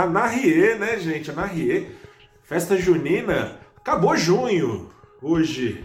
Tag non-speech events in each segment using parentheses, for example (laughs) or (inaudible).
A Narrie, né, gente? A Narrie. Festa junina. Acabou junho. Hoje,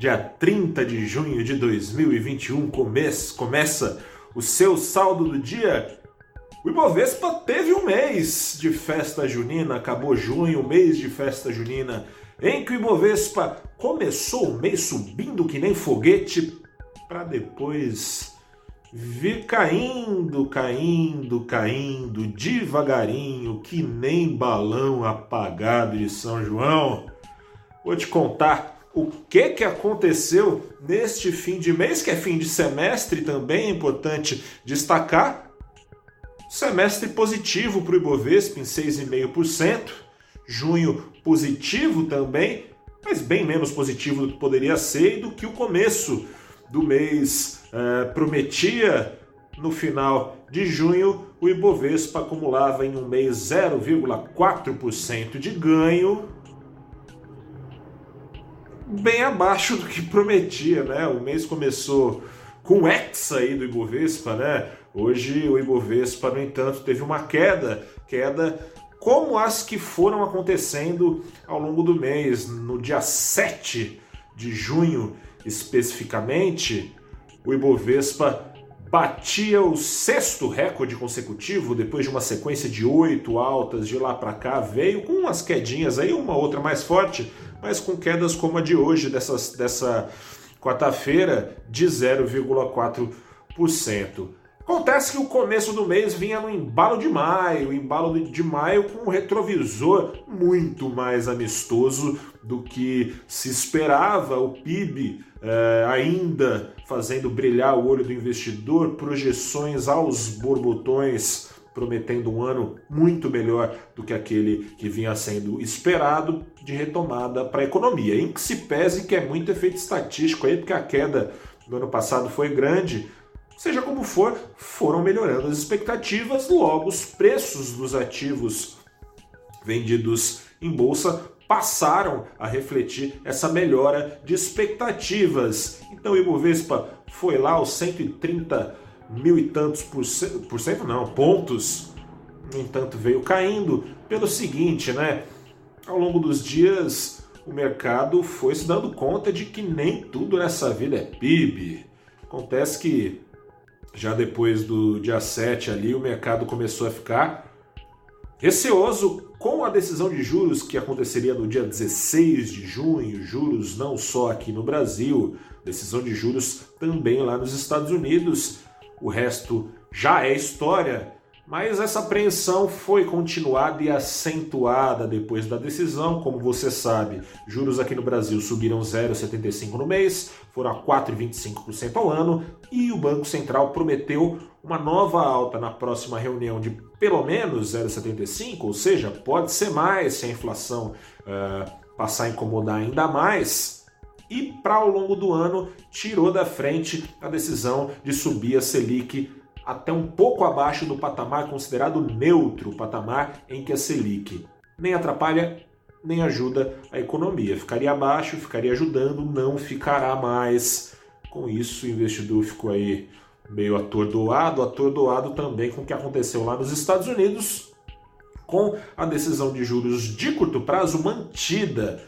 dia 30 de junho de 2021, começa, começa o seu saldo do dia. O Ibovespa teve um mês de festa junina, acabou junho, mês de festa junina, em que o Ibovespa começou o mês subindo que nem foguete, para depois vir caindo, caindo, caindo, devagarinho, que nem balão apagado de São João. Vou te contar o que, que aconteceu neste fim de mês, que é fim de semestre também, é importante destacar. Semestre positivo para o Ibovespa em 6,5%, junho positivo também, mas bem menos positivo do que poderia ser e do que o começo do mês eh, prometia. No final de junho, o Ibovespa acumulava em um mês 0,4% de ganho, bem abaixo do que prometia, né? O mês começou com o ex aí do Ibovespa, né? Hoje o Ibovespa, no entanto, teve uma queda, queda como as que foram acontecendo ao longo do mês. No dia 7 de junho, especificamente, o Ibovespa batia o sexto recorde consecutivo depois de uma sequência de oito altas de lá para cá, veio com umas quedinhas aí, uma outra mais forte, mas com quedas como a de hoje, dessas, dessa quarta-feira, de 0,4%. Acontece que o começo do mês vinha no embalo de maio, embalo de maio com um retrovisor muito mais amistoso do que se esperava, o PIB eh, ainda fazendo brilhar o olho do investidor, projeções aos borbotões prometendo um ano muito melhor do que aquele que vinha sendo esperado de retomada para a economia. Em que se pese que é muito efeito estatístico aí, porque a queda do ano passado foi grande, Seja como for, foram melhorando as expectativas, logo os preços dos ativos vendidos em bolsa passaram a refletir essa melhora de expectativas. Então o Ibovespa foi lá aos 130 mil e tantos por cento, por cento não, pontos. No entanto, veio caindo pelo seguinte, né? Ao longo dos dias, o mercado foi se dando conta de que nem tudo nessa vida é PIB. Acontece que já depois do dia 7 ali, o mercado começou a ficar receoso com a decisão de juros que aconteceria no dia 16 de junho, juros não só aqui no Brasil, decisão de juros também lá nos Estados Unidos. O resto já é história. Mas essa apreensão foi continuada e acentuada depois da decisão, como você sabe. Juros aqui no Brasil subiram 0,75 no mês, foram a 4,25% ao ano, e o Banco Central prometeu uma nova alta na próxima reunião de pelo menos 0,75, ou seja, pode ser mais se a inflação uh, passar a incomodar ainda mais. E para ao longo do ano tirou da frente a decisão de subir a Selic até um pouco abaixo do patamar considerado neutro, o patamar em que a Selic nem atrapalha nem ajuda a economia. Ficaria abaixo, ficaria ajudando, não ficará mais. Com isso, o investidor ficou aí meio atordoado, atordoado também com o que aconteceu lá nos Estados Unidos, com a decisão de juros de curto prazo mantida,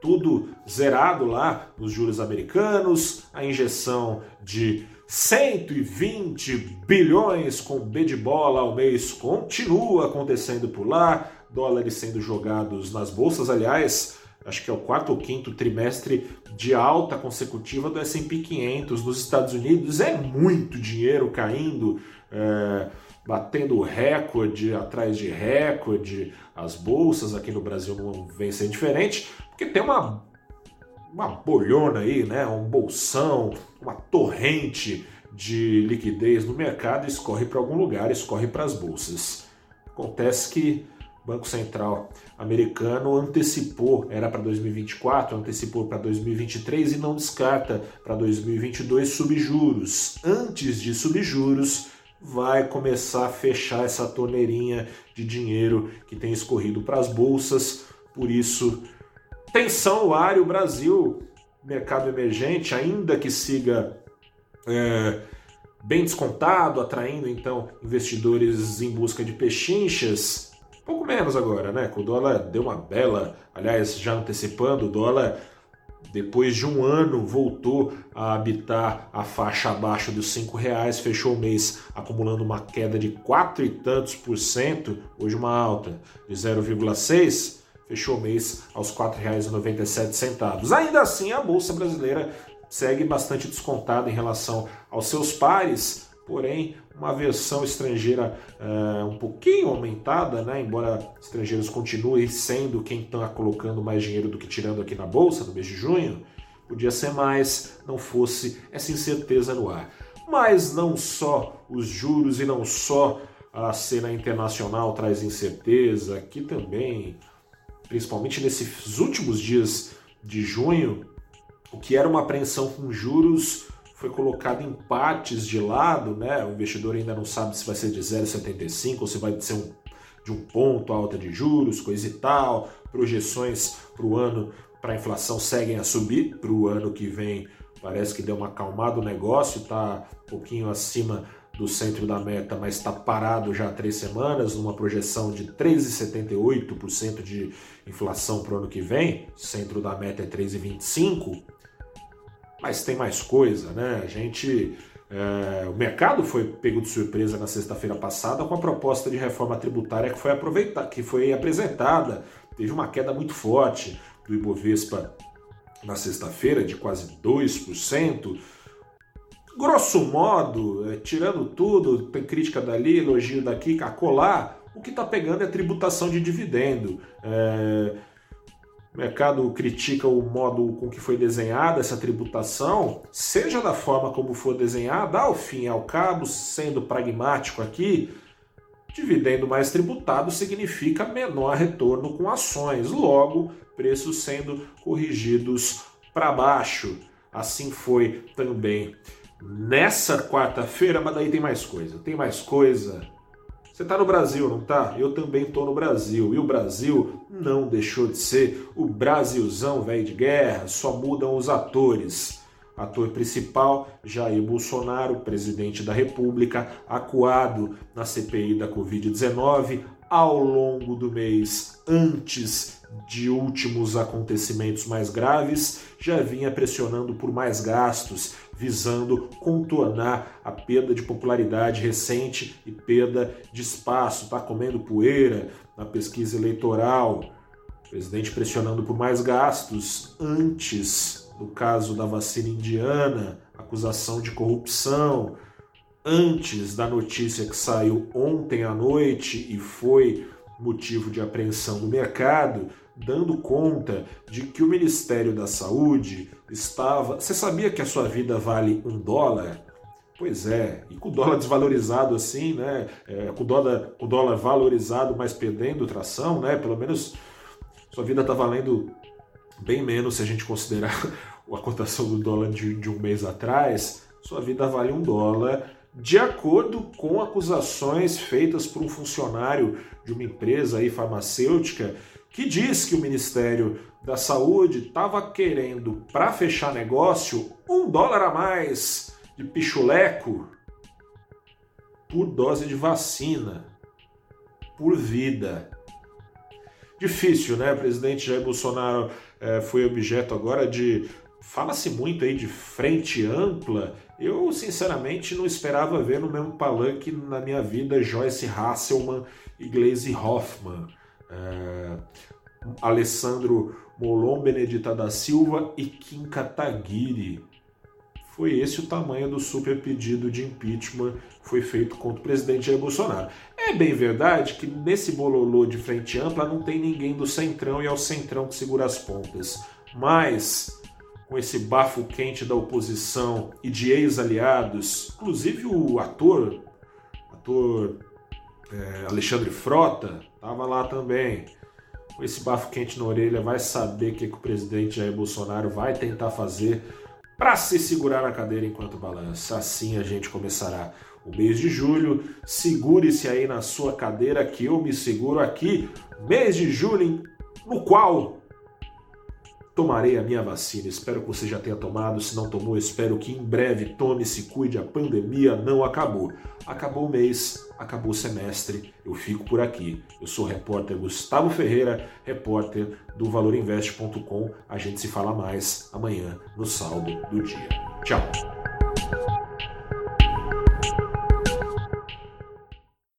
tudo zerado lá nos juros americanos, a injeção de 120 bilhões com B de bola ao mês continua acontecendo por lá, dólares sendo jogados nas bolsas, aliás, acho que é o quarto ou quinto trimestre de alta consecutiva do S&P 500 nos Estados Unidos, é muito dinheiro caindo, é, batendo recorde atrás de recorde, as bolsas aqui no Brasil não vem ser diferente, porque tem uma uma bolhona aí, né? um bolsão, uma torrente de liquidez no mercado escorre para algum lugar, escorre para as bolsas. Acontece que o Banco Central americano antecipou, era para 2024, antecipou para 2023 e não descarta para 2022 subjuros. Antes de subjuros, vai começar a fechar essa torneirinha de dinheiro que tem escorrido para as bolsas. Por isso, Tensão no ar, o Brasil, mercado emergente, ainda que siga é, bem descontado, atraindo então investidores em busca de pechinchas. Pouco menos agora, né? Que o dólar deu uma bela, aliás, já antecipando, o dólar depois de um ano voltou a habitar a faixa abaixo dos cinco reais, fechou o mês acumulando uma queda de quatro e tantos por cento, hoje uma alta de 0,6, fechou o mês aos R$ 4,97. Ainda assim, a bolsa brasileira segue bastante descontada em relação aos seus pares, porém uma versão estrangeira uh, um pouquinho aumentada, né? embora estrangeiros continuem sendo quem está colocando mais dinheiro do que tirando aqui na bolsa no mês de junho, podia ser mais, não fosse essa incerteza no ar. Mas não só os juros e não só a cena internacional traz incerteza, aqui também, principalmente nesses últimos dias de junho, o que era uma apreensão com juros foi colocado em partes de lado, né? O investidor ainda não sabe se vai ser de 0,75 ou se vai ser um, de um ponto alta de juros, coisa e tal. Projeções para o ano para a inflação seguem a subir para o ano que vem. Parece que deu uma acalmada o negócio, está um pouquinho acima do centro da meta, mas está parado já há três semanas, numa projeção de 3,78% de inflação para o ano que vem. Centro da meta é 3,25%. Mas tem mais coisa, né? A gente. É, o mercado foi pego de surpresa na sexta-feira passada com a proposta de reforma tributária que foi, aproveitada, que foi apresentada. Teve uma queda muito forte do Ibovespa na sexta-feira, de quase 2%. Grosso modo, é, tirando tudo, tem crítica dali, elogio daqui, a colar, o que está pegando é tributação de dividendo. É, o mercado critica o modo com que foi desenhada essa tributação, seja da forma como for desenhada, ao fim e ao cabo, sendo pragmático aqui, dividendo mais tributado significa menor retorno com ações, logo, preços sendo corrigidos para baixo. Assim foi também nessa quarta-feira, mas daí tem mais coisa. Tem mais coisa você está no Brasil, não tá? Eu também estou no Brasil. E o Brasil não deixou de ser o Brasilzão velho de guerra, só mudam os atores. Ator principal, Jair Bolsonaro, presidente da República, acuado na CPI da Covid-19 ao longo do mês antes de últimos acontecimentos mais graves, já vinha pressionando por mais gastos, visando contornar a perda de popularidade recente e perda de espaço. Está comendo poeira na pesquisa eleitoral. O presidente pressionando por mais gastos antes do caso da vacina indiana, acusação de corrupção, antes da notícia que saiu ontem à noite e foi motivo de apreensão do mercado, dando conta de que o Ministério da Saúde estava. Você sabia que a sua vida vale um dólar? Pois é, e com o dólar desvalorizado assim, né? É, com, o dólar, com o dólar valorizado, mas perdendo tração, né? Pelo menos sua vida está valendo bem menos se a gente considerar (laughs) a cotação do dólar de, de um mês atrás. Sua vida vale um dólar de acordo com acusações feitas por um funcionário de uma empresa aí farmacêutica que diz que o Ministério da Saúde estava querendo, para fechar negócio, um dólar a mais de pichuleco por dose de vacina, por vida. Difícil, né? O presidente Jair Bolsonaro é, foi objeto agora de. Fala-se muito aí de frente ampla. Eu, sinceramente, não esperava ver no mesmo palanque na minha vida Joyce Hasselman e Glaze Hoffman é, Alessandro Molon, Benedita da Silva e Kim Kataguiri. Foi esse o tamanho do super pedido de impeachment que foi feito contra o presidente Jair Bolsonaro. É bem verdade que nesse bololô de frente ampla não tem ninguém do centrão e é o centrão que segura as pontas. Mas com esse bafo quente da oposição e de ex-aliados, inclusive o ator, ator é, Alexandre Frota, estava lá também. Com esse bafo quente na orelha, vai saber o que, que o presidente Jair Bolsonaro vai tentar fazer para se segurar na cadeira enquanto balança. Assim a gente começará o mês de julho. Segure-se aí na sua cadeira que eu me seguro aqui. Mês de julho, no qual tomarei a minha vacina. Espero que você já tenha tomado. Se não tomou, espero que em breve tome, se cuide. A pandemia não acabou. Acabou o mês, acabou o semestre. Eu fico por aqui. Eu sou o repórter Gustavo Ferreira, repórter do valorinvest.com. A gente se fala mais amanhã no saldo do dia. Tchau.